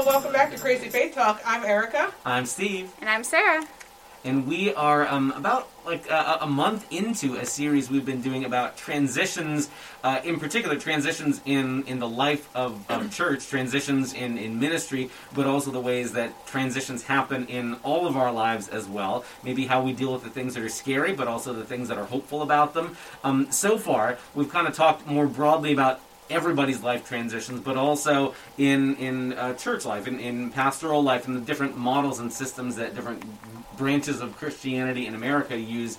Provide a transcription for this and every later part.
Jesus. Welcome back to Crazy Faith Talk. I'm Erica. I'm Steve, And I'm Sarah. and we are um, about like uh, a month into a series we've been doing about transitions, uh, in particular transitions in, in the life of, of church, transitions in, in ministry, but also the ways that transitions happen in all of our lives as well. Maybe how we deal with the things that are scary, but also the things that are hopeful about them. Um, so far, we've kind of talked more broadly about everybody's life transitions, but also in in uh, church life, in, in pastoral life, and the different models and systems that different branches of Christianity in America use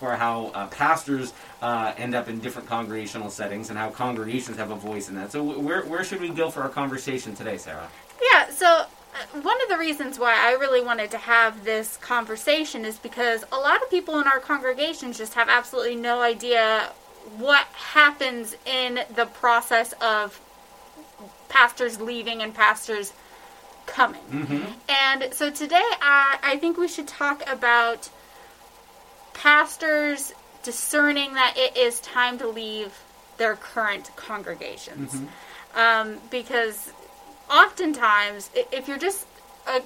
for how uh, pastors uh, end up in different congregational settings and how congregations have a voice in that. So, where where should we go for our conversation today, Sarah? Yeah, so uh, one of the reasons why I really wanted to have this conversation is because a lot of people in our congregations just have absolutely no idea what happens in the process of pastors leaving and pastors coming. Mm-hmm. And so today I, I think we should talk about pastors discerning that it is time to leave their current congregations. Um, because oftentimes, if you're just a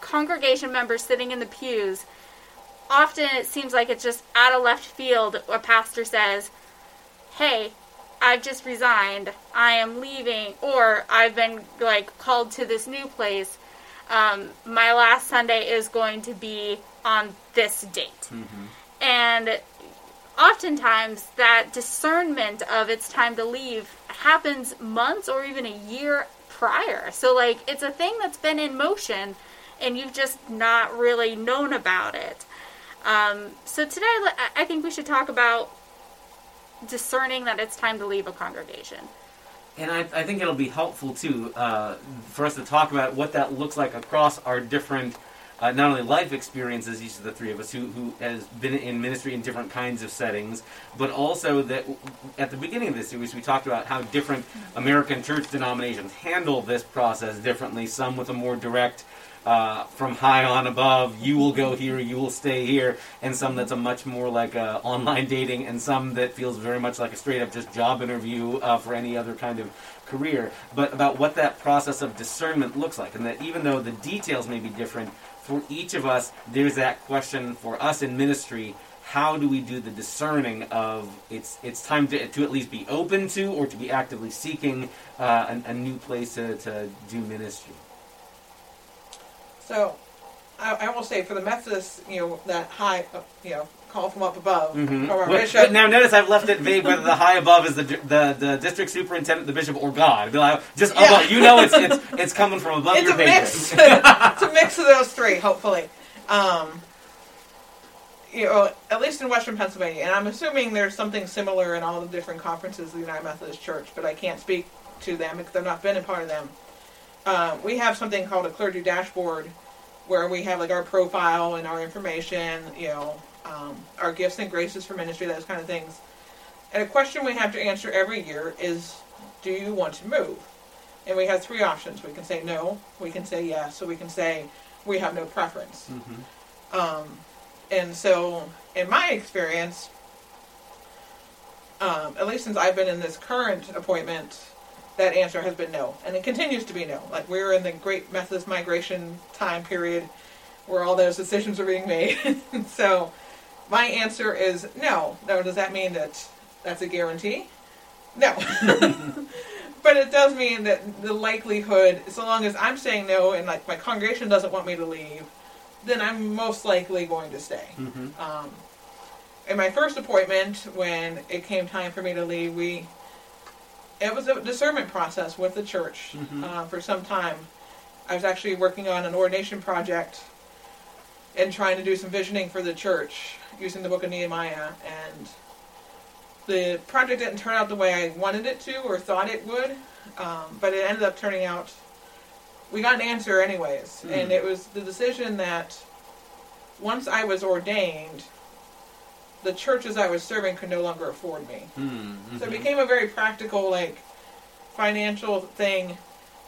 congregation member sitting in the pews, often it seems like it's just out of left field. A pastor says, Hey, I've just resigned. I am leaving, or I've been like called to this new place. Um, my last Sunday is going to be on this date. And oftentimes that discernment of it's time to leave happens months or even a year prior. So like it's a thing that's been in motion and you've just not really known about it. Um, so today I- think we should talk about discerning that it's time to leave a congregation. And I, I think it'll be helpful too uh, for us to talk about what that looks like across our different, uh, not only life experiences, each of the three of us who, who has been in ministry in different kinds of settings, but also that at the beginning of this series we talked about how different American church denominations handle this process differently. Some with a more direct. Uh, from high on above, you will go here, you will stay here, and some that's a much more like uh, online dating, and some that feels very much like a straight up just job interview uh, for any other kind of career. But about what that process of discernment looks like, and that even though the details may be different, for each of us, there's that question for us in ministry. How do we do the discerning of it's it's time to, to at least be open to or to be actively seeking uh, a, a new place to, to do ministry? So, I, I will say for the Methodists, you know, that high, uh, you know, call from up above Mhm. from our But- bishop. but now notice I've left it vague whether the high above is the, the the district superintendent, the bishop, or God. Just Yeah. above, you know it's, it's it's coming from above it's your a mix. it's a mix of those three, hopefully. Um, you know, at least in Western Pennsylvania, and I'm assuming there's something similar in all the different conferences of the United Methodist Church, but I can't speak to them because I've not been a part of them. Uh, we have something called a clergy dashboard, where we have like our profile and our information, you know, um, our gifts and graces for ministry, those kind of things. And a question we have to answer every year is, do you want to move? And we have three options. We can say no, we can say yes, so we can say we have no preference. Mhm. Um, and so, in my experience, um, at least since I've been in this current appointment, that answer has been no, and it continues to be no. Like we're in the Great Methodist Migration time period, where all those decisions are being made. so, my answer is no. Now, does that mean that that's a guarantee? No. but it does mean that the likelihood, so long as I'm saying no and like my congregation doesn't want me to leave, then I'm most likely going to stay. Mhm. Um, in my first appointment, when it came time for me to leave, we it was a discernment process with the church Mhm. uh, for some time. I was actually working on an ordination project and trying to do some visioning for the church using the book of Nehemiah, and the project didn't turn out the way I wanted it to or thought it would, um, but it ended up turning out. We got an answer anyways, Hmm. and it was the decision that once I was ordained, the churches I was serving could no longer afford me. Mhm. So it became a very practical, like, financial thing.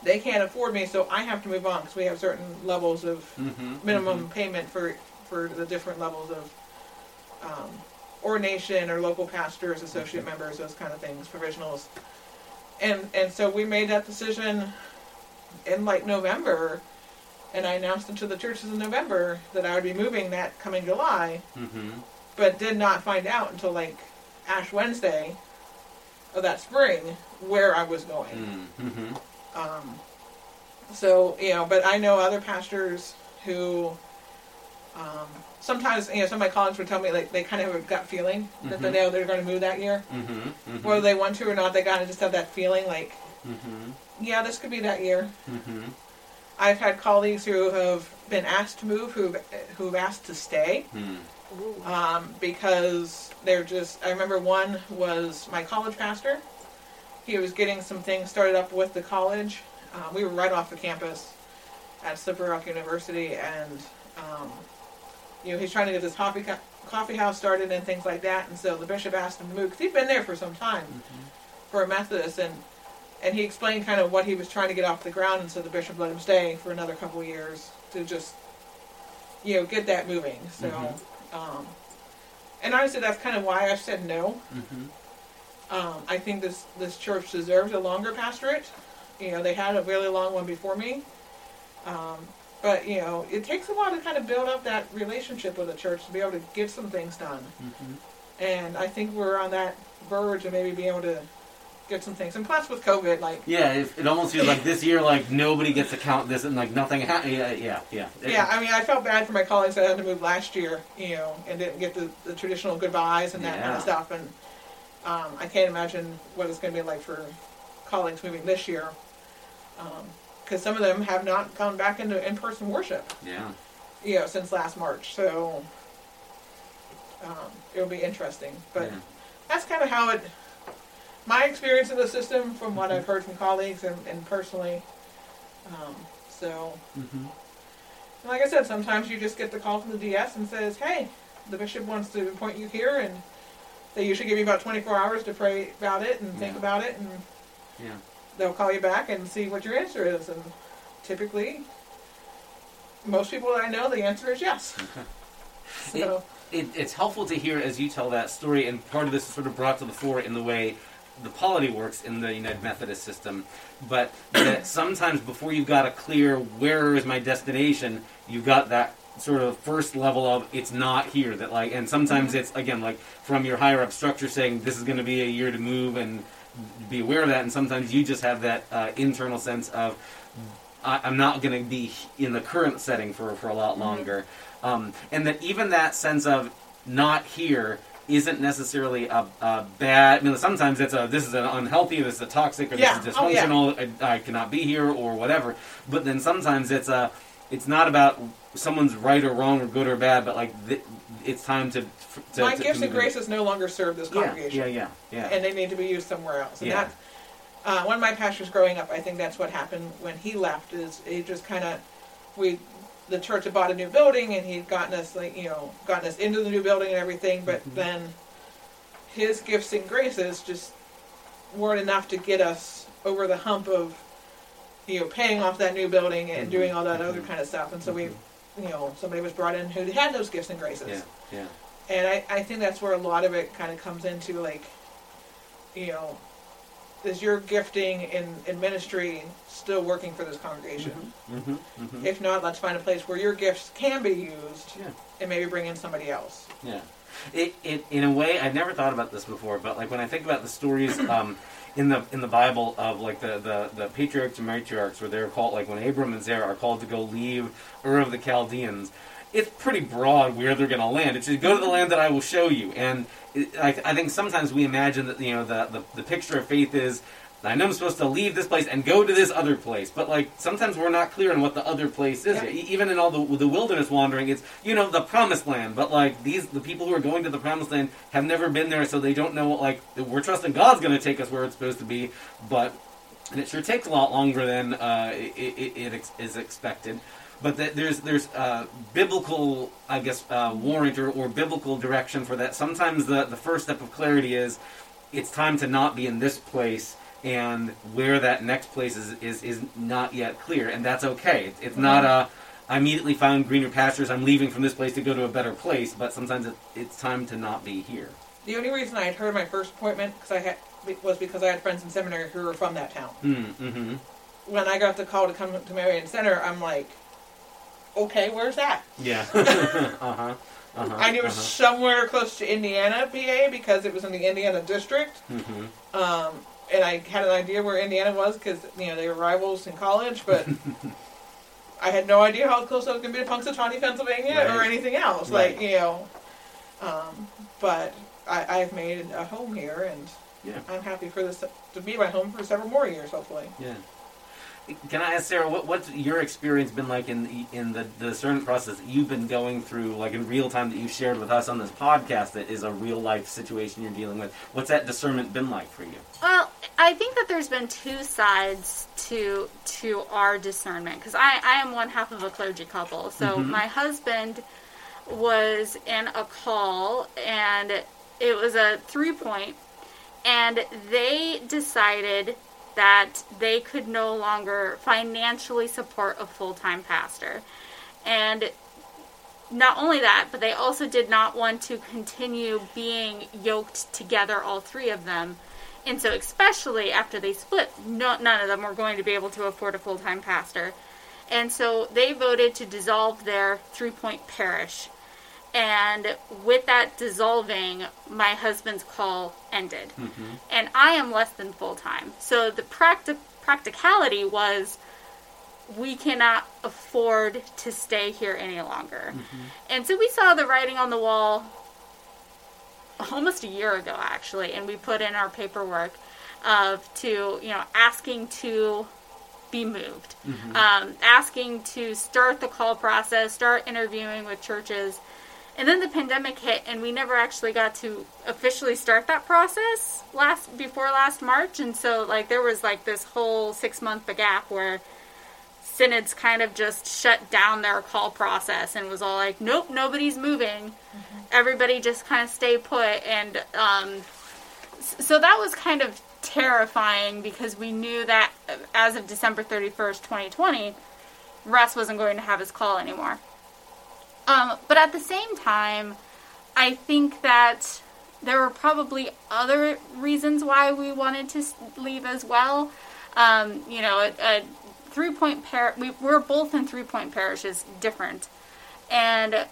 they can't afford me, so I have to move on because we have certain levels of Mm-hmm. minimum payment for for the different levels of um, ordination or local pastors, associate members, those kind of things, provisionals. And and so we made that decision in like November, and I announced it to the churches in November that I would be moving that coming July, Mm-hmm. But did not find out until like Ash Wednesday of that spring where I was going. Mm-hmm. Um, so you know, but I know other pastors who um, sometimes you know some of my colleagues would tell me like they kind of have a gut feeling that they Mhm. know they're going to move that year, Mm-hmm. whether they want to or not. They kind of just have that feeling like, Mm-hmm. yeah, this could be that year. Mm-hmm. I've had colleagues who have been asked to move who've who've asked to stay Mm-hmm. Um, because they're just. I remember one was my college pastor. He was getting some things started up with the college. Uh, we were right off the campus at Slippery Rock University, and um, you know he's trying to get this coffee co- coffee house started and things like that. And so the bishop asked him to move because he'd been there for some time for a Methodist, and and he explained kind of what he was trying to get off the ground, and so the bishop let him stay for another couple of years to just you know get that moving. So. Mhm. Um, and honestly, that's kind of why I've said no. Mm-hmm. Um, I think this this church deserves a longer pastorate. You know, they had a really long one before me. Um, but you know, it takes a while to kind of build up that relationship with a church to be able to get some things done. Mm-hmm. And I think we're on that verge of maybe being able to get some things. And plus, with COVID, like Yeah, it, it almost feels like this year, like nobody gets to count this, and like nothing. Ha- yeah, yeah, yeah. It- yeah, I mean, I felt bad for my colleagues that had to move last year, you know, and didn't get the, the traditional goodbyes and that kind of stuff. And um, I can't imagine what it's going to be like for colleagues moving this year, because some of them have not gone back into in-person worship, yeah. you know, since last March. So um, it'll be interesting. But yeah. that's kind of how it. My experience of the system, from what I've heard from colleagues and, and personally. Um, so Mm-hmm. like I said, sometimes you just get the call from the DS and says, "Hey, the bishop wants to appoint you here," and they usually give you about 24 hours to pray about it and think about it, and Yeah. they'll call you back and see what your answer is. And typically, most people that I know, the answer is yes. So it, it's helpful to hear as you tell that story, and part of this is sort of brought to the fore in the way the polity works in the United Methodist system. But that sometimes before you've got a clear where is my destination, you've got that sort of first level of it's not here that like and sometimes it's again like from your higher up structure saying this is going to be a year to move and be aware of that and sometimes you just have that uh, internal sense of I, I'm not going to be in the current setting for, for a lot longer. Um, and that even that sense of not here isn't necessarily a, a bad. I mean, sometimes it's a this is an unhealthy, this is a toxic, or Yeah. this is Oh, yeah. dysfunctional. I, I cannot be here, or whatever. But then sometimes it's a it's not about someone's right or wrong or good or bad, but like th- it's time to. to my to- gifts to and graces no longer serve this congregation. yeah, yeah, yeah. and they need to be used somewhere else. And Yeah. uh, one of my pastors growing up, I think that's what happened when he left. Is he just kind of we, the church had bought a new building and he'd gotten us like you know gotten us into the new building and everything, but Mhm. then his gifts and graces just weren't enough to get us over the hump of you know paying off that new building and Mhm. doing all that other Mhm. kind of stuff. And so we, Mhm. you know, somebody was brought in who had those gifts and graces. yeah, yeah. And I, I think that's where a lot of it kind of comes into like, you know, is your gifting in, in ministry still working for this congregation? Mm-hmm, mm-hmm. If not, let's find a place where your gifts can be used Yeah. and maybe bring in somebody else. Yeah. It, it in a way I'd never thought about this before, but like when I think about the stories um, in the in the Bible of like the, the, the patriarchs and matriarchs where they're called like when Abram and Sarah are called to go leave Ur of the Chaldeans, it's pretty broad where they're going to land. It's just go to the land that I will show you. And it, I, I think sometimes we imagine that you know the, the the picture of faith is I know I'm supposed to leave this place and go to this other place, but like sometimes we're not clear on what the other place is. Yeah. Even in all the the wilderness wandering, it's you know the promised land, but like these the people who are going to the promised land have never been there, so they don't know. Like we're trusting God's going to take us where it's supposed to be, but and it sure takes a lot longer than uh, it, it, it ex- is expected. But that there's there's uh, biblical, I guess, uh, warrant or, or biblical direction for that. Sometimes the the first step of clarity is it's time to not be in this place and where that next place is is, is not yet clear, and that's okay. It's, it's not a I immediately found greener pastures. I'm leaving from this place to go to a better place, but sometimes it, it's time to not be here. The only reason I had heard my first appointment because I had was because I had friends in seminary who were from that town. Mm, mm-hmm. When I got the call to come to Marion Center, I'm like, okay, where's that? Yeah. uh huh. Uh-huh, I knew it was uh-huh. somewhere close to Indiana, PA, because it was in the Indiana district. Mm-hmm. Um, and I had an idea where Indiana was because you know they were rivals in college, but I had no idea how close I was going to be to Punxsutawney, Pennsylvania, or anything else. Right. Like you know, um, but I, I've made a home here, and Yeah. I'm happy for this to be my home for several more years, hopefully. Yeah. Can I ask Sarah, what, what's your experience been like in the, in the, the discernment process that you've been going through, like in real time that you've shared with us on this podcast that is a real life situation you're dealing with? What's that discernment been like for you? Well, I think that there's been two sides to to our discernment because I, I am one half of a clergy couple. So Mhm. my husband was in a call and it was a three point and they decided that they could no longer financially support a full time pastor. And not only that, but they also did not want to continue being yoked together, all three of them. And so, especially after they split, no, none of them were going to be able to afford a full time pastor. And so they voted to dissolve their three point parish. And with that dissolving, my husband's call ended. Mm-hmm. And I am less than full time. So the practi- practicality was we cannot afford to stay here any longer. Mm-hmm. And so we saw the writing on the wall almost a year ago actually and we put in our paperwork of to you know asking to be moved mm-hmm. um, asking to start the call process start interviewing with churches and then the pandemic hit and we never actually got to officially start that process last before last march and so like there was like this whole six month gap where synods kind of just shut down their call process and was all like, nope, nobody's moving. Everybody just kind of stay put. And um, so that was kind of terrifying because we knew that uh, as of December 31st, 2020, Russ wasn't going to have his call anymore. Um, but at the same time, I think that there were probably other reasons why we wanted to leave as well. Um, you know, a, a three point par we, we're both in three point parishes, different, and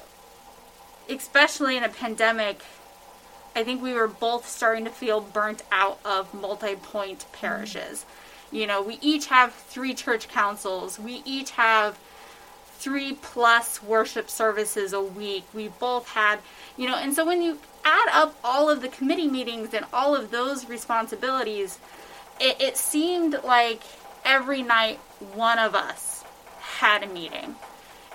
especially in a pandemic, I think we were both starting to feel burnt out of multi point parishes. You know, we each have three church councils. We each have three plus worship services a week. We both had, you know, and so when you add up all of the committee meetings and all of those responsibilities, it, it seemed like every night one of us had a meeting.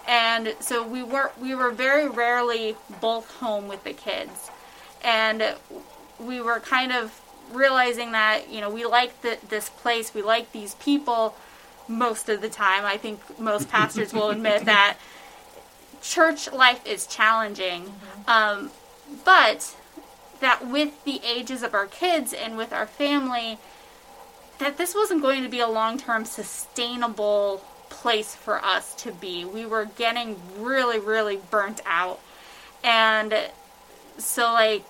And so we were we were very rarely both home with the kids. And we were kind of realizing that, you know, we like this place, we like these people most of the time. I think most pastors will admit that church life is challenging. Um, but that with the ages of our kids and with our family, that this wasn't going to be a long term sustainable place for us to be. We were getting really, really burnt out. And so, like,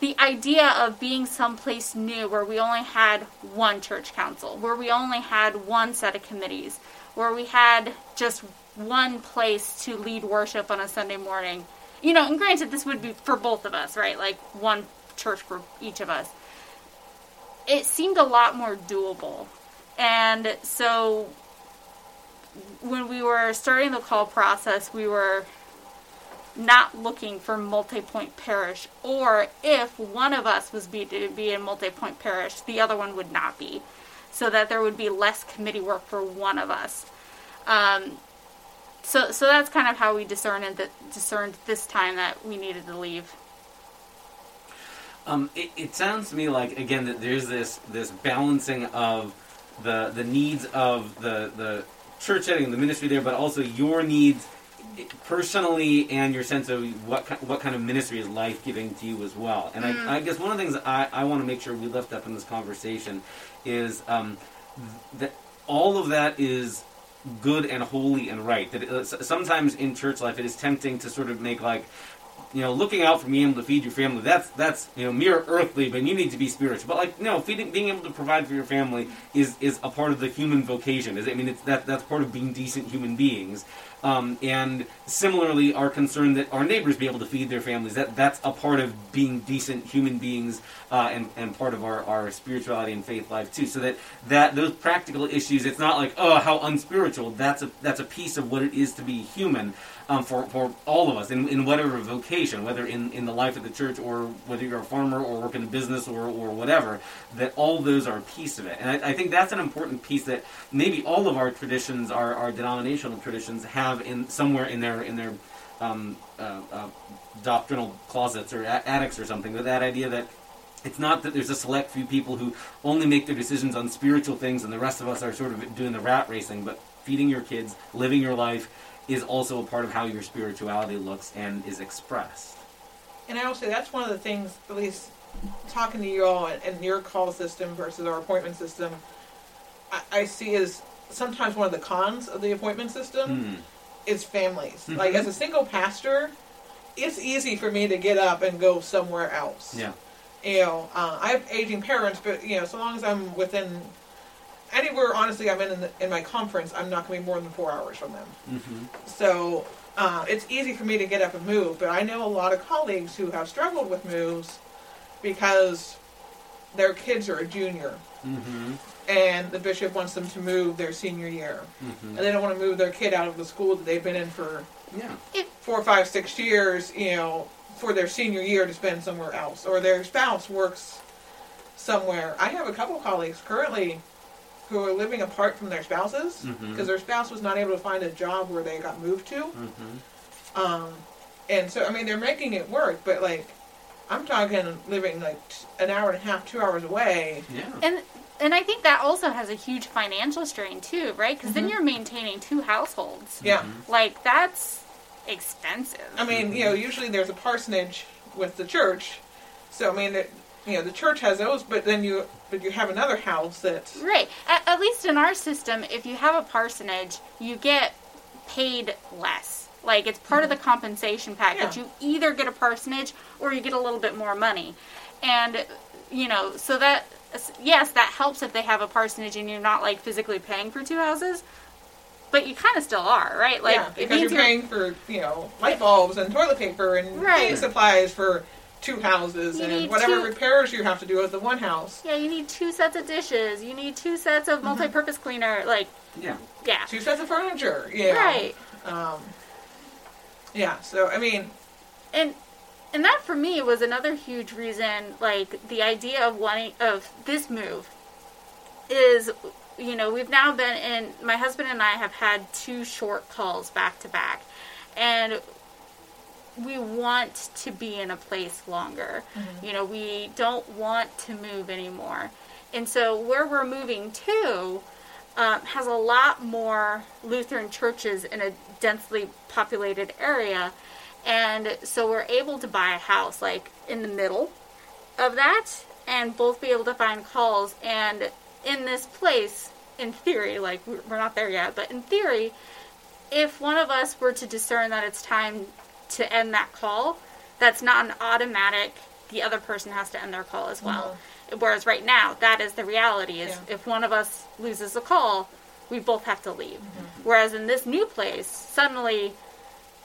the idea of being someplace new where we only had one church council, where we only had one set of committees, where we had just one place to lead worship on a Sunday morning. You know, and granted, this would be for both of us, right? Like one church for each of us. It seemed a lot more doable. And so when we were starting the call process, we were not looking for multi-point parish or if one of us was be to be in multi-point parish the other one would not be. So that there would be less committee work for one of us. Um, so so that's kind of how we discerned that discerned this time that we needed to leave. Um, it, it sounds to me like again that there's this this balancing of the the needs of the the church setting, the ministry there, but also your needs personally and your sense of what what kind of ministry is life giving to you as well. And I, I guess one of the things I, I want to make sure we lift up in this conversation is um, that all of that is good and holy and right. That it, uh, sometimes in church life it is tempting to sort of make like you know, looking out for being able to feed your family, that's that's you know mere earthly, but you need to be spiritual. But like no, feeding, being able to provide for your family is is a part of the human vocation. Is I mean, it's that that's part of being decent human beings. Um, and similarly, our concern that our neighbors be able to feed their families that that's a part of being decent human beings uh, and and part of our, our spirituality and faith life too. So that that those practical issues, it's not like oh how unspiritual. That's a that's a piece of what it is to be human um, for, for all of us in, in whatever vocation, whether in, in the life of the church or whether you're a farmer or work in a business or, or whatever, that all those are a piece of it. And I, I think that's an important piece that maybe all of our traditions, our, our denominational traditions, have in somewhere in their in their um, uh, uh, doctrinal closets or attics or something. But that idea that it's not that there's a select few people who only make their decisions on spiritual things and the rest of us are sort of doing the rat racing, but feeding your kids, living your life is also a part of how your spirituality looks and is expressed. And I will say that's one of the things, at least talking to you all and, your call system versus our appointment system, I, I see as sometimes one of the cons of the appointment system Hmm. is families. Like Mhm. as a single pastor, it's easy for me to get up and go somewhere else. Yeah. You know, uh, I have aging parents, but you know, so long as I'm within anywhere, honestly, I'm in in, the, in my conference, I'm not going to be more than four hours from them. Mm-hmm. So uh, it's easy for me to get up and move, but I know a lot of colleagues who have struggled with moves because their kids are a junior Mm-hmm. and the bishop wants them to move their senior year. Mm-hmm. And they don't want to move their kid out of the school that they've been in for Yeah. four, five, six years, you know, for their senior year to spend somewhere else. Or their spouse works somewhere. I have a couple colleagues currently who are living apart from their spouses Mhm. because their spouse was not able to find a job where they got moved to. Mm-hmm. Um, and so, I mean, they're making it work, but like, I'm talking living like t- an hour and a half, two hours away. Yeah. And and I think that also has a huge financial strain too, right? Because then you're maintaining two households. Yeah. Like that's expensive. I mean, you know, usually there's a parsonage with the church. So, I mean, it, you know, the church has those, but then you, but you have another house that's, Right. At, at least in our system, if you have a parsonage, you get paid less. Like it's part of the mm-hmm. compensation package. Yeah. You either get a parsonage or you get a little bit more money. And you know, so that yes, that helps if they have a parsonage and you're not like physically paying for two houses, but you kind of still are, right? Like yeah, because you're paying for, you know, light bulbs and toilet paper and Right. supplies for two houses You and whatever two- repairs you have to do at the one house. yeah, you need two sets of dishes. You need two sets of multi-purpose cleaner. Like, Yeah. yeah, Two sets of furniture, you know. right. Um, yeah, so, I mean, and and that for me was another huge reason like the idea of wanting of this move is you know we've now been in my husband and i have had two short calls back to back and we want to be in a place longer you know we don't want to move anymore and so where we're moving to um, has a lot more Lutheran churches in a densely populated area. And so we're able to buy a house like in the middle of that and both be able to find calls. And in this place, in theory, like we're we're not there yet, but in theory, if one of us were to discern that it's time to end that call, that's not an automatic, the other person has to end their call as well. Mm-hmm. Whereas right now, that is the reality is Yeah. if one of us loses a call, we both have to leave. Mm-hmm. Whereas in this new place, suddenly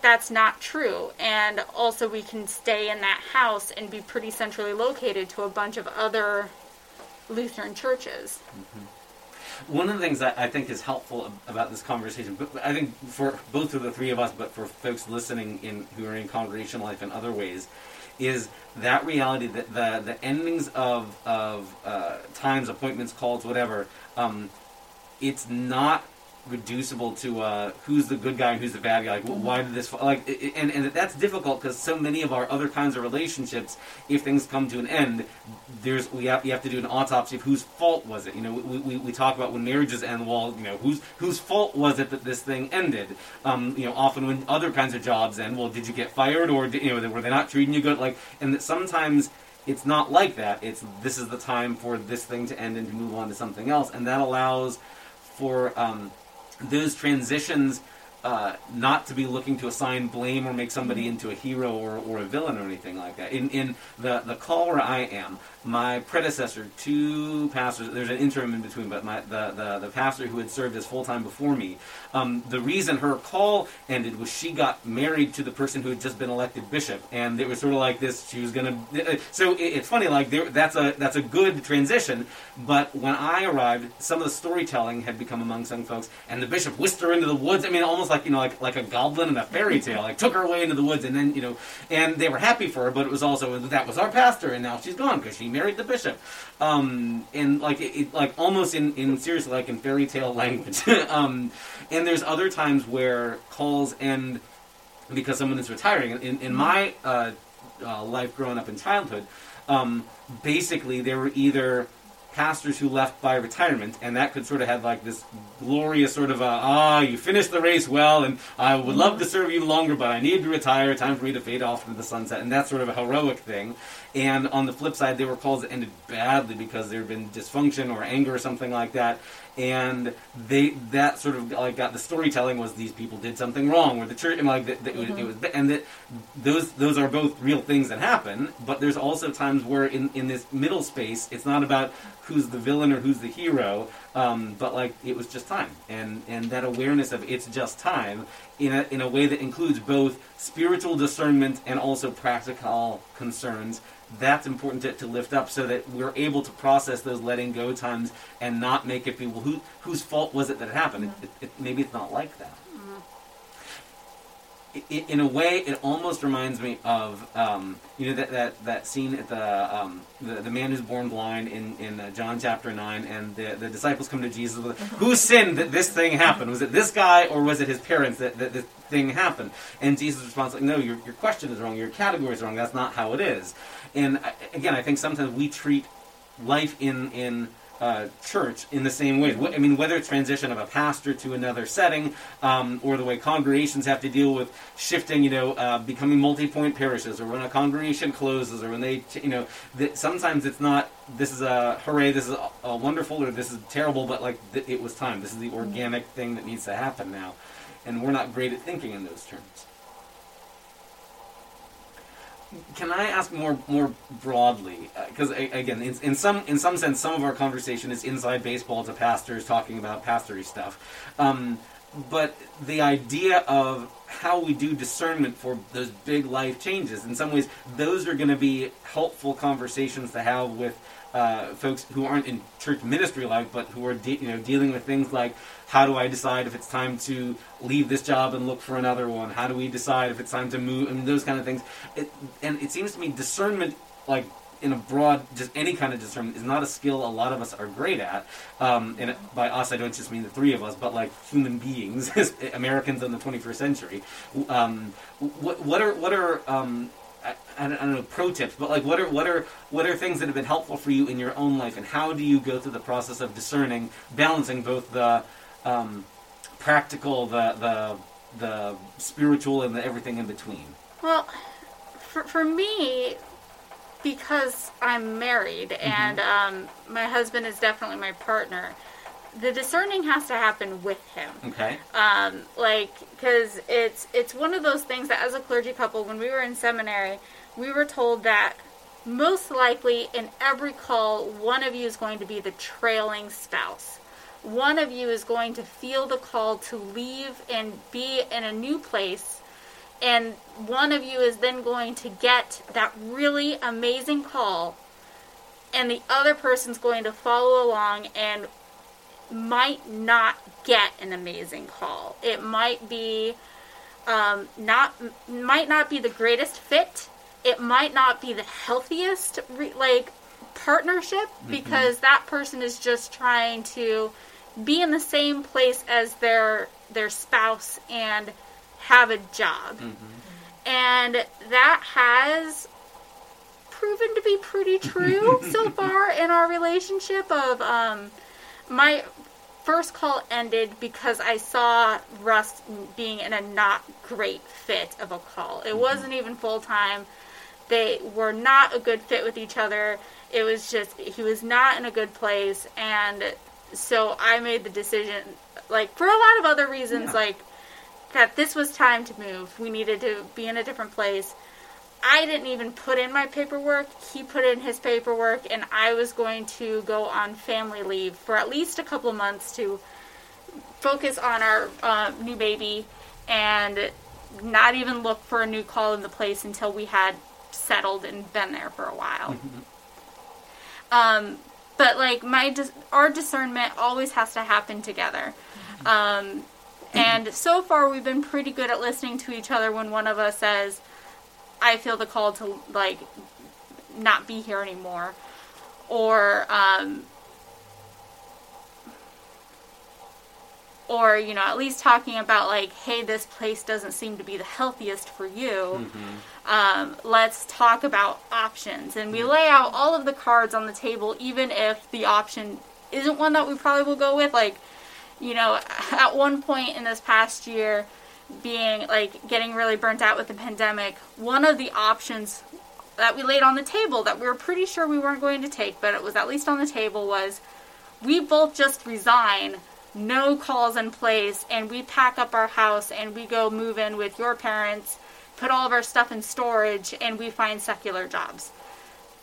that's not true. And also we can stay in that house and be pretty centrally located to a bunch of other Lutheran churches. Mm-hmm. One of the things that I think is helpful about this conversation, but I think for both of the three of us, but for folks listening in who are in congregational life in other ways, is that reality that the the endings of of uh, times, appointments, calls, whatever. Um, it's not reducible to uh, who's the good guy and who's the bad guy. Like, wh- why did this? Like, and and that's difficult because so many of our other kinds of relationships, if things come to an end, there's we have you have to do an autopsy of whose fault was it. You know, we, we, we talk about when marriages end. Well, you know, whose whose fault was it that this thing ended? Um, you know, often when other kinds of jobs end, well, did you get fired or did, you know were they not treating you good? Like, and that sometimes it's not like that. It's this is the time for this thing to end and to move on to something else, and that allows for um, those transitions uh, not to be looking to assign blame or make somebody into a hero or, or a villain or anything like that. In in the the call where I am, my predecessor, two pastors, there's an interim in between, but my the the, the pastor who had served as full time before me, um, the reason her call ended was she got married to the person who had just been elected bishop, and it was sort of like this. She was gonna. So it, it's funny, like there, that's a that's a good transition. But when I arrived, some of the storytelling had become among some folks, and the bishop whisked her into the woods. I mean, almost like you know, like like a goblin in a fairy tale, like took her away into the woods, and then you know, and they were happy for her, but it was also that was our pastor, and now she's gone because she married the bishop, um, and like it, like almost in in seriously like in fairy tale language, um, and there's other times where calls end because someone is retiring. In in my uh, uh, life growing up in childhood, um, basically there were either pastors who left by retirement, and that could sort of have like this glorious sort of ah, you finished the race well, and I would love to serve you longer, but I need to retire. Time for me to fade off into the sunset, and that's sort of a heroic thing. And on the flip side, there were calls that ended badly because there had been dysfunction or anger or something like that, and they that sort of like got the storytelling was these people did something wrong, or the church, and like that, was- it was, mm-hmm. and that those those are both real things that happen. But there's also times where in in this middle space, it's not about who's the villain or who's the hero, um, but like it was just time, and and that awareness of it's just time in a in a way that includes both spiritual discernment and also practical concerns. That's important to, to lift up so that we're able to process those letting go times and not make it be well who whose fault was it that it happened? It, it, maybe it's not like that i- in a way, it almost reminds me of um, you know that, that, that scene at the, um, the the man who's born blind in, in uh, John chapter nine, and the, the disciples come to Jesus with, "Who sinned that this thing happened? Was it this guy or was it his parents that, that this thing happened?" And Jesus responds like, "No, your your question is wrong. Your category is wrong. That's not how it is." And I, again, I think sometimes we treat life in in uh, church in the same way. I mean, whether it's transition of a pastor to another setting, um, or the way congregations have to deal with shifting, you know, uh, becoming multi-point parishes, or when a congregation closes, or when they, you know, sometimes it's not. This is a hooray, this is a, a wonderful, or this is terrible, but like th- it was time. This is the organic thing that needs to happen now, and we're not great at thinking in those terms. Can I ask more more broadly? Because again, in, in some in some sense, some of our conversation is inside baseball to pastors talking about pastory stuff. Um, but the idea of how we do discernment for those big life changes, in some ways, those are going to be helpful conversations to have with uh, folks who aren't in church ministry life, but who are de- you know dealing with things like how do I decide if it's time to leave this job and look for another one? How do we decide if it's time to move? and those kind of things. It, and it seems to me discernment, like in a broad, just any kind of discernment, is not a skill a lot of us are great at. Um, and by us, I don't just mean the three of us, but like human beings, Americans in the 21st century. Um, what, what are what are um, I, I, don't, I don't know pro tips, but like what are what are what are things that have been helpful for you in your own life, and how do you go through the process of discerning, balancing both the um, practical, the the the spiritual, and the everything in between? Well, for, for me, because I'm married and um, my husband is definitely my partner, the discerning has to happen with him. Okay. Um, like, because it's it's one of those things that as a clergy couple, when we were in seminary, we were told that most likely in every call, one of you is going to be the trailing spouse. One of you is going to feel the call to leave and be in a new place and one of you is then going to get that really amazing call and the other person's going to follow along and might not get an amazing call it might be um, not might not be the greatest fit. It might not be the healthiest re- like partnership because that person is just trying to be in the same place as their their spouse and have a job. And that has proven to be pretty true so far in our relationship of um my first call ended because I saw Russ being in a not great fit of a call. It mm-hmm. wasn't even full time. They were not a good fit with each other. It was just he was not in a good place and so I made the decision like for a lot of other reasons Yeah. like that this was time to move. We needed to be in a different place. I didn't even put in my paperwork. He put in his paperwork, and I was going to go on family leave for at least a couple of months to focus on our uh, new baby and not even look for a new call in the place until we had settled and been there for a while. Um, but like my dis- our discernment always has to happen together. Um, and so far we've been pretty good at listening to each other when one of us says, "I feel the call to like not be here anymore," or um, or you know at least talking about like, "Hey, this place doesn't seem to be the healthiest for you." um, let's talk about options. And we lay out all of the cards on the table, even if the option isn't one that we probably will go with. Like, you know, at one point in this past year, being like getting really burnt out with the pandemic, one of the options that we laid on the table that we were pretty sure we weren't going to take, but it was at least on the table was we both just resign, no calls in place, and we pack up our house and we go move in with your parents, put all of our stuff in storage, and we find secular jobs.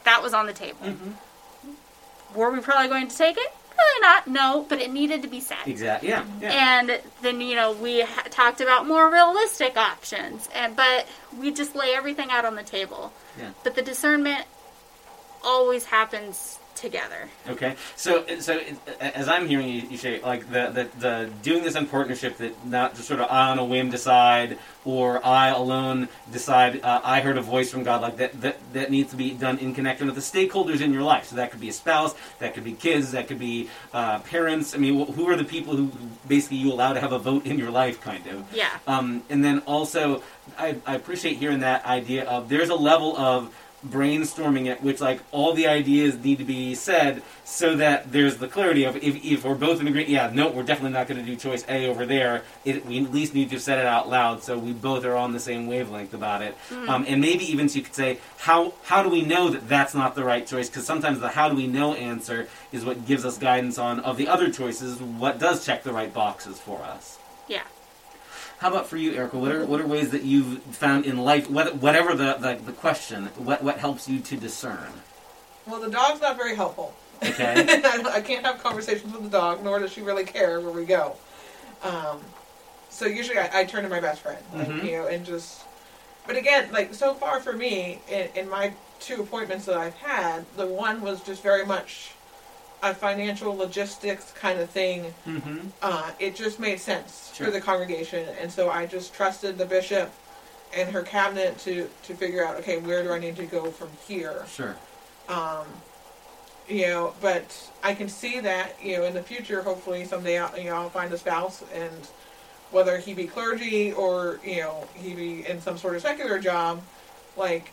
That was on the table. Mm-hmm. Were we probably going to take it? Probably not, no, but it needed to be said. Exactly. Yeah. Yeah. And then you know we ha- talked about more realistic options, and but we just lay everything out on the table. Yeah. But the discernment always happens together. Okay, so so as I'm hearing you, you say like the, the the doing this in partnership that not just sort of I on a whim decide or I alone decide uh, I heard a voice from God like that, that that needs to be done in connection with the stakeholders in your life. So that could be a spouse, that could be kids, that could be uh, parents. I mean, who are the people who who basically you allow to have a vote in your life, kind of. Yeah. Um, and then also, I, I appreciate hearing that idea of there's a level of brainstorming at which like all the ideas need to be said so that there's the clarity of if, if we're both in agreement yeah no we're definitely not going to do choice a over there. It, we at least need to set it out loud so we both are on the same wavelength about it. Um, and maybe even so you could say how how do we know that that's not the right choice? Because sometimes the how do we know answer is what gives us guidance on of the other choices what does check the right boxes for us. Yeah. How about for you, Erica? What are what are ways that you've found in life, whatever the, the, the question, what what helps you to discern? Well, the dog's not very helpful. Okay. I can't have conversations with the dog, nor does she really care where we go. Um, so usually I, I turn to my best friend, like, Mhm. you know, and just. But again, like so far for me, in, in my two appointments that I've had, the one was just very much a financial logistics kind of thing. mm-hmm. Uh, it just made sense Sure. for the congregation, and so I just trusted the bishop and her cabinet to to figure out, okay, where do I need to go from here? Sure. um, you know, but I can see that, you know, in the future, hopefully someday, I'll, you know, I'll find a spouse and whether he be clergy or, you know, he be in some sort of secular job, like,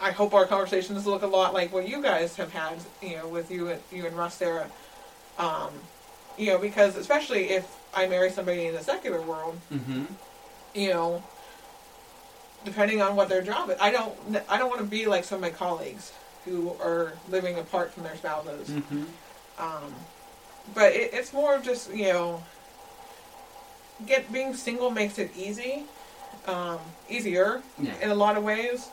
I hope our conversations look a lot like what you guys have had, you know, with you and you and Russ Sarah. Um, you know, because especially if I marry somebody in the secular world, Mm-hmm. you know, depending on what their job is. I don't I don't want to be like some of my colleagues who are living apart from their spouses. Mm-hmm. Um, but it, it's more of just you know, get being single makes it easy, um, easier Yeah. in a lot of ways.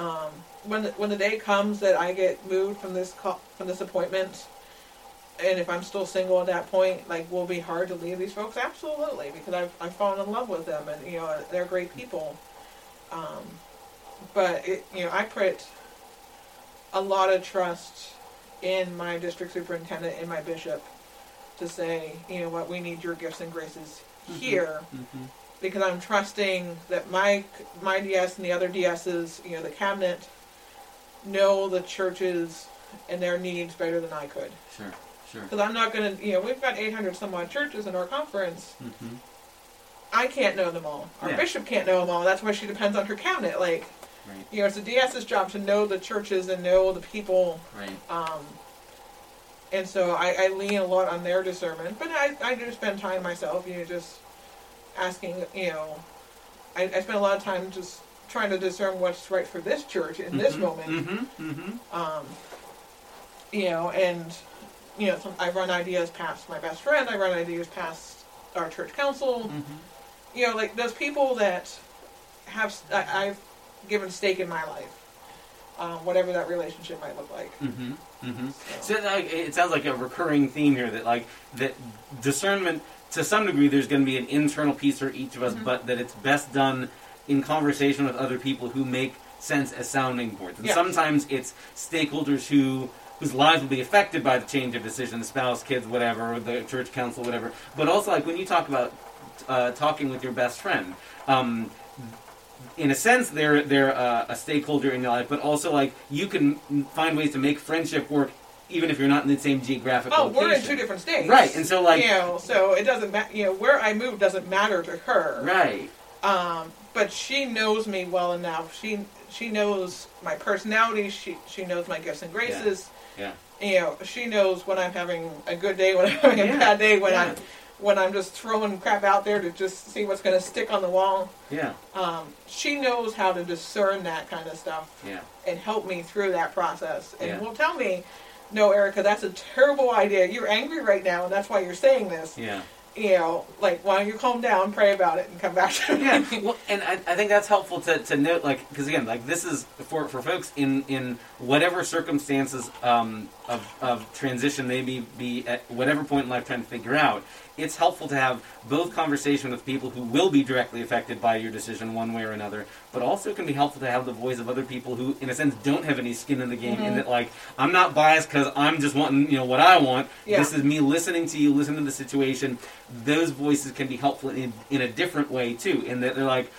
Um, when the, when the day comes that I get moved from this co- from this appointment, and if I'm still single at that point, like will it be hard to leave these folks? Absolutely, because I've I've fallen in love with them, and you know they're great people. Um, but it, you know I put a lot of trust in my district superintendent and my bishop to say, you know what, we need your gifts and graces here Mm-hmm. Because I'm trusting that my my DS and the other DSs, you know, the cabinet, know the churches and their needs better than I could. Sure. Sure. Because I'm not going to, you know, we've got 800 some odd churches in our conference. hmm I can't know them all. Our Yeah. bishop can't know them all. That's why she depends on her cabinet. Like, Right. you know, it's the DS's job to know the churches and know the people. Right. Um, and so I, I lean a lot on their discernment. But I, I do spend time myself, you know, just asking, you know, I, I spend a lot of time just trying to discern what's right for this church in this moment. Mm-hmm. Mm-hmm. Um, you know, and you know, some, I run ideas past my best friend. I run ideas past our church council. Mm-hmm. You know, like those people that have I, I've given stake in my life, um, whatever that relationship might look like. Mm-hmm. Mm-hmm. So, So like, it sounds like a recurring theme here that like that discernment to some degree there's going to be an internal piece for each of us, Mhm. but that it's best done in conversation with other people who make sense as sounding boards. And Yeah. sometimes it's stakeholders who whose lives will be affected by the change of decision, the spouse, kids, whatever, the church council, whatever. But also like when you talk about uh, talking with your best friend. Um, in a sense, they're they're uh, a stakeholder in your life, but also like you can find ways to make friendship work, even if you're not in the same geographic oh, location. we're in two different states, Right, and so like you know, so it doesn't matter. You know, where I move doesn't matter to her. right, Um, but she knows me well enough. She she knows my personality. She she knows my gifts and graces. yeah, You know, she knows when I'm having a good day, when I'm having Yeah, a bad day, when yeah. I'm when I'm just throwing crap out there to just see what's going to stick on the wall. yeah, Um, she knows how to discern that kind of stuff yeah, and help me through that process. And Yeah. will tell me, no, Erica, that's a terrible idea. You're angry right now, and that's why you're saying this. yeah. You know, like why don't you calm down, pray about it, and come back to me. yeah, well, and I, I think that's helpful to, to note, like, because again, like this is for, for folks in, in whatever circumstances um, of, of transition they may be at whatever point in life trying to figure out. It's helpful to have both conversation with people who will be directly affected by your decision one way or another, but also it can be helpful to have the voice of other people who, in a sense, don't have any skin in the game. In Mhm. that, like, I'm not biased because I'm just wanting, you know, what I want. Yeah. This is me listening to you, listening to the situation. Those voices can be helpful in, in a different way too. In that they're like,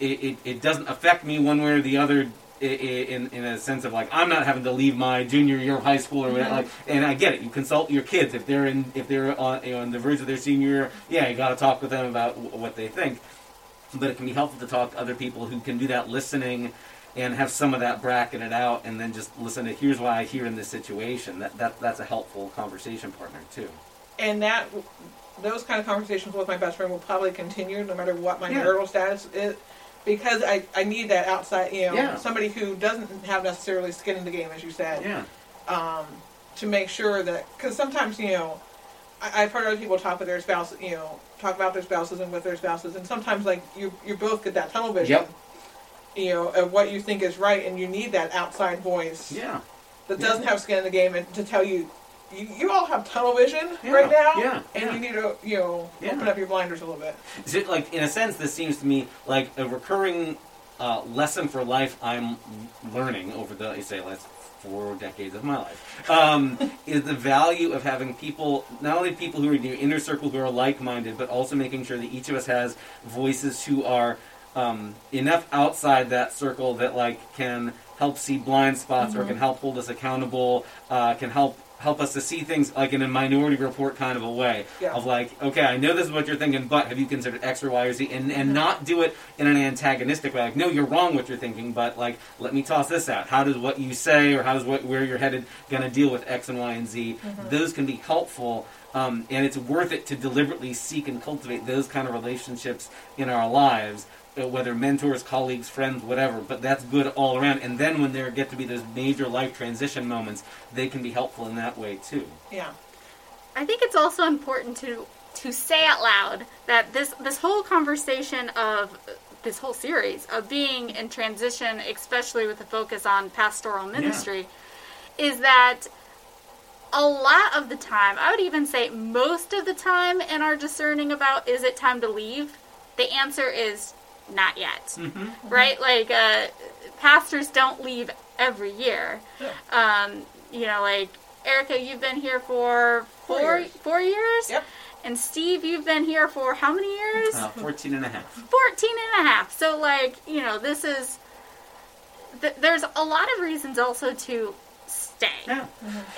it, it, it doesn't affect me one way or the other. In, in a sense of like I'm not having to leave my junior year of high school or whatever. Like, mm-hmm. and I get it. You consult your kids if they're in if they're on you know, on the verge of their senior year. Yeah, you got to talk with them about w- what they think. But it can be helpful to talk to other people who can do that listening and have some of that bracketed out, and then just listen to here's why I hear in this situation. That that that's a helpful conversation partner too. and that those kind of conversations with my best friend will probably continue no matter what my Yeah. marital status is because I, I need that outside you know Yeah. somebody who doesn't have necessarily skin in the game as you said Yeah. um, to make sure that because sometimes you know I, I've heard other people talk with their spouses, you know talk about their spouses and with their spouses and sometimes like you you both get that tunnel vision Yep. you know of what you think is right and you need that outside voice Yeah. that Yeah. doesn't have skin in the game and to tell you you, you all have tunnel vision Yeah, right now yeah, and yeah. you need to you know open up your blinders a little bit So, like in a sense, this seems to me like a recurring uh, lesson for life. I'm learning over the, say, last four decades of my life um, is the value of having people, not only people who are in your inner circle who are like-minded, but also making sure that each of us has voices who are um, enough outside that circle that like can help see blind spots or Mhm. can help hold us accountable, uh, can help help us to see things like in a minority report kind of a way Yeah. of like, okay, I know this is what you're thinking, but have you considered X or Y or Z? And and Mhm. not do it in an antagonistic way. Like, no, you're wrong what you're thinking, but like, let me toss this out. How does what you say or how does what where you're headed gonna deal with X and Y and Z? Mhm. Those can be helpful. Um, and it's worth it to deliberately seek and cultivate those kind of relationships in our lives, Uh, whether mentors, colleagues, friends, whatever. But that's good all around. And then when there get to be those major life transition moments, they can be helpful in that way too. yeah I think it's also important to to say out loud that this this whole conversation of this whole series of being in transition, especially with the focus on pastoral ministry, is that a lot of the time, I would even say most of the time in our discerning about is it time to leave, the answer is not yet. Mm-hmm. Right? Like uh, pastors don't leave every year. Um, you know, like Erica, you've been here for Four four years. four years? Yep. And Steve, you've been here for how many years? Uh, 14 and a half. 14 and a half. So, like, you know, this is. Th- there's a lot of reasons also to stay Yeah.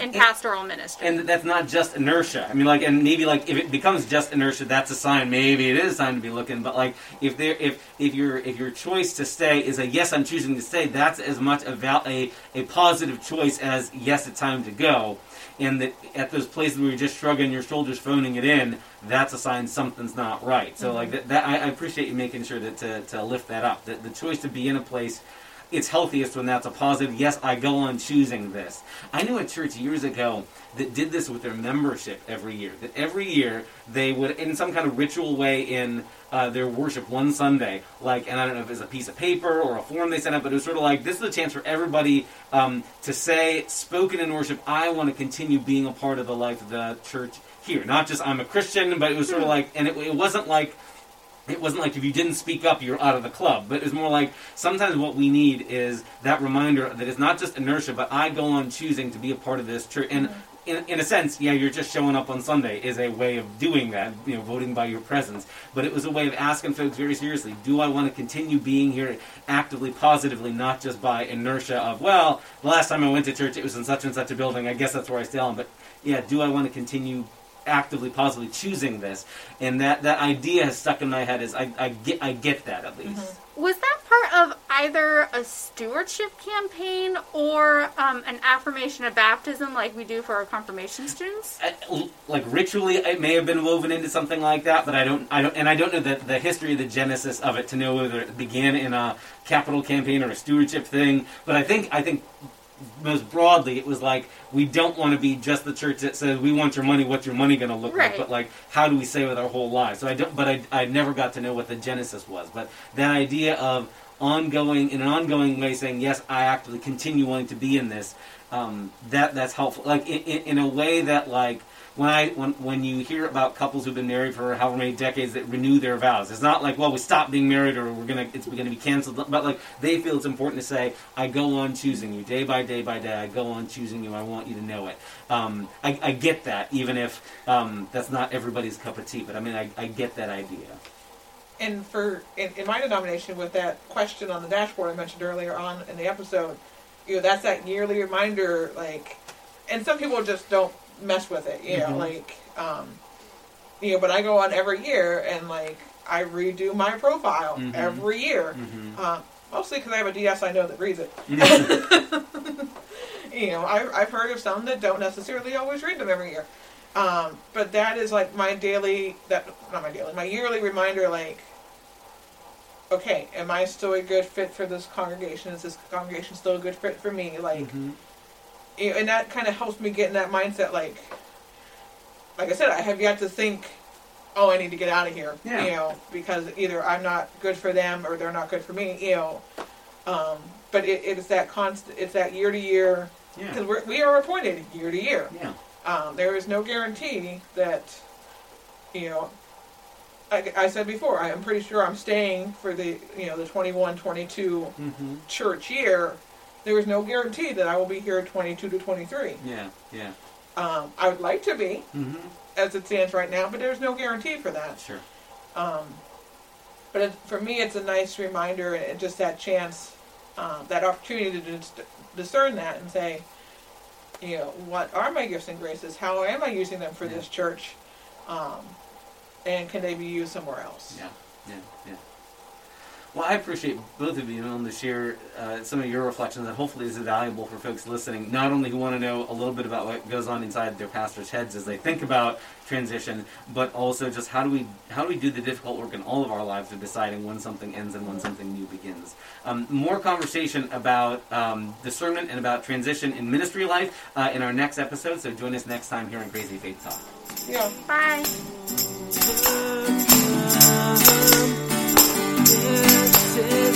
in pastoral ministry. And that's not just inertia. I mean, like, and maybe like if it becomes just inertia, that's a sign. Maybe it is a sign to be looking. But like, if there, if if your if your choice to stay is a yes, I'm choosing to stay, that's as much a val- a a positive choice as yes, it's time to go. And that at those places where you're just shrugging your shoulders, phoning it in, that's a sign something's not right. So like mm-hmm. that, that I, I appreciate you making sure that to, to lift that up. That the choice to be in a place it's healthiest when that's a positive. Yes, I go on choosing this. I knew a church years ago that did this with their membership every year. That every year they would, in some kind of ritual way, in uh, their worship one Sunday, like, and I don't know if it was a piece of paper or a form they sent out, but it was sort of like this is a chance for everybody um, to say, spoken in worship, I want to continue being a part of the life of the church here. Not just I'm a Christian, but it was sort of like, and it, it wasn't like it wasn't like if you didn't speak up, you're out of the club. But it was more like sometimes what we need is that reminder that it's not just inertia, but I go on choosing to be a part of this church. And mm-hmm. in, in a sense, yeah, you're just showing up on Sunday is a way of doing that, you know, voting by your presence. But it was a way of asking folks very seriously, do I want to continue being here actively, positively, not just by inertia of, well, the last time I went to church, it was in such and such a building, I guess that's where I stay on. But yeah, do I want to continue actively, positively choosing this? And that, that idea has stuck in my head is I, I, get, I get that at least. Was that part of either a stewardship campaign or um, an affirmation of baptism like we do for our confirmation students? I- like ritually it may have been woven into something like that but i don't i don't and i don't know the, the history the genesis of it to know whether it began in a capital campaign or a stewardship thing but i think i think most broadly it was like we don't want to be just the church that says we want your money what's your money going to look Right. like but like how do we say with our whole lives? So i don't but I, I never got to know what the genesis was. But that idea of ongoing in an ongoing way saying yes i actively continue wanting to be in this um, that that's helpful. Like in, in, in a way that like when I when when you hear about couples who've been married for however many decades that renew their vows, it's not like well we stop being married or we're gonna it's gonna be canceled, but like they feel it's important to say I go on choosing you day by day by day. I go on choosing you. I want you to know it. Um, I, I get that, even if um, that's not everybody's cup of tea, but I mean I, I get that idea. and for in, in my denomination with that question on the dashboard I mentioned earlier on in the episode, you know, that's that yearly reminder, like, and some people just don't mess with it, you know, Mhm. like, um, you know, but I go on every year and like I redo my profile Mhm. every year, Mm-hmm. uh, mostly because I have a DS I know that reads it. you know, I, I've heard of some that don't necessarily always read them every year. Um, but that is like my daily, that not my daily, my yearly reminder. Like, okay, am I still a good fit for this congregation? Is this congregation still a good fit for me? Like, Mhm. You know, and that kind of helps me get in that mindset. Like, like I said, I have yet to think, oh, I need to get out of here. Yeah. You know, because either I'm not good for them or they're not good for me. You know, um, but it, it's that constant. It's that year to year because Yeah. we're, appointed year to year. Yeah. Um, there is no guarantee that, you know, like I said before, I am pretty sure I'm staying for the, you know, the 21, 22 Mm-hmm. church year. There is no guarantee that I will be here at 22 to 23. Yeah. Yeah. Um, I would like to be, Mm-hmm. as it stands right now, but there's no guarantee for that. Sure. Um, but it, for me, it's a nice reminder and just that chance, um, that opportunity to dis- discern that and say, you know, what are my gifts and graces? How am I using them for Yeah. this church? Um, and can they be used somewhere else? Yeah, yeah, yeah. Well, I appreciate both of you willing to share uh, some of your reflections that hopefully is valuable for folks listening, not only who want to know a little bit about what goes on inside their pastors' heads as they think about transition, but also just how do we how do we do the difficult work in all of our lives of deciding when something ends and when something new begins. Um, more conversation about um, discernment and about transition in ministry life uh, in our next episode. So join us next time here on Crazy Faith Talk. Yeah. Bye. Love. faces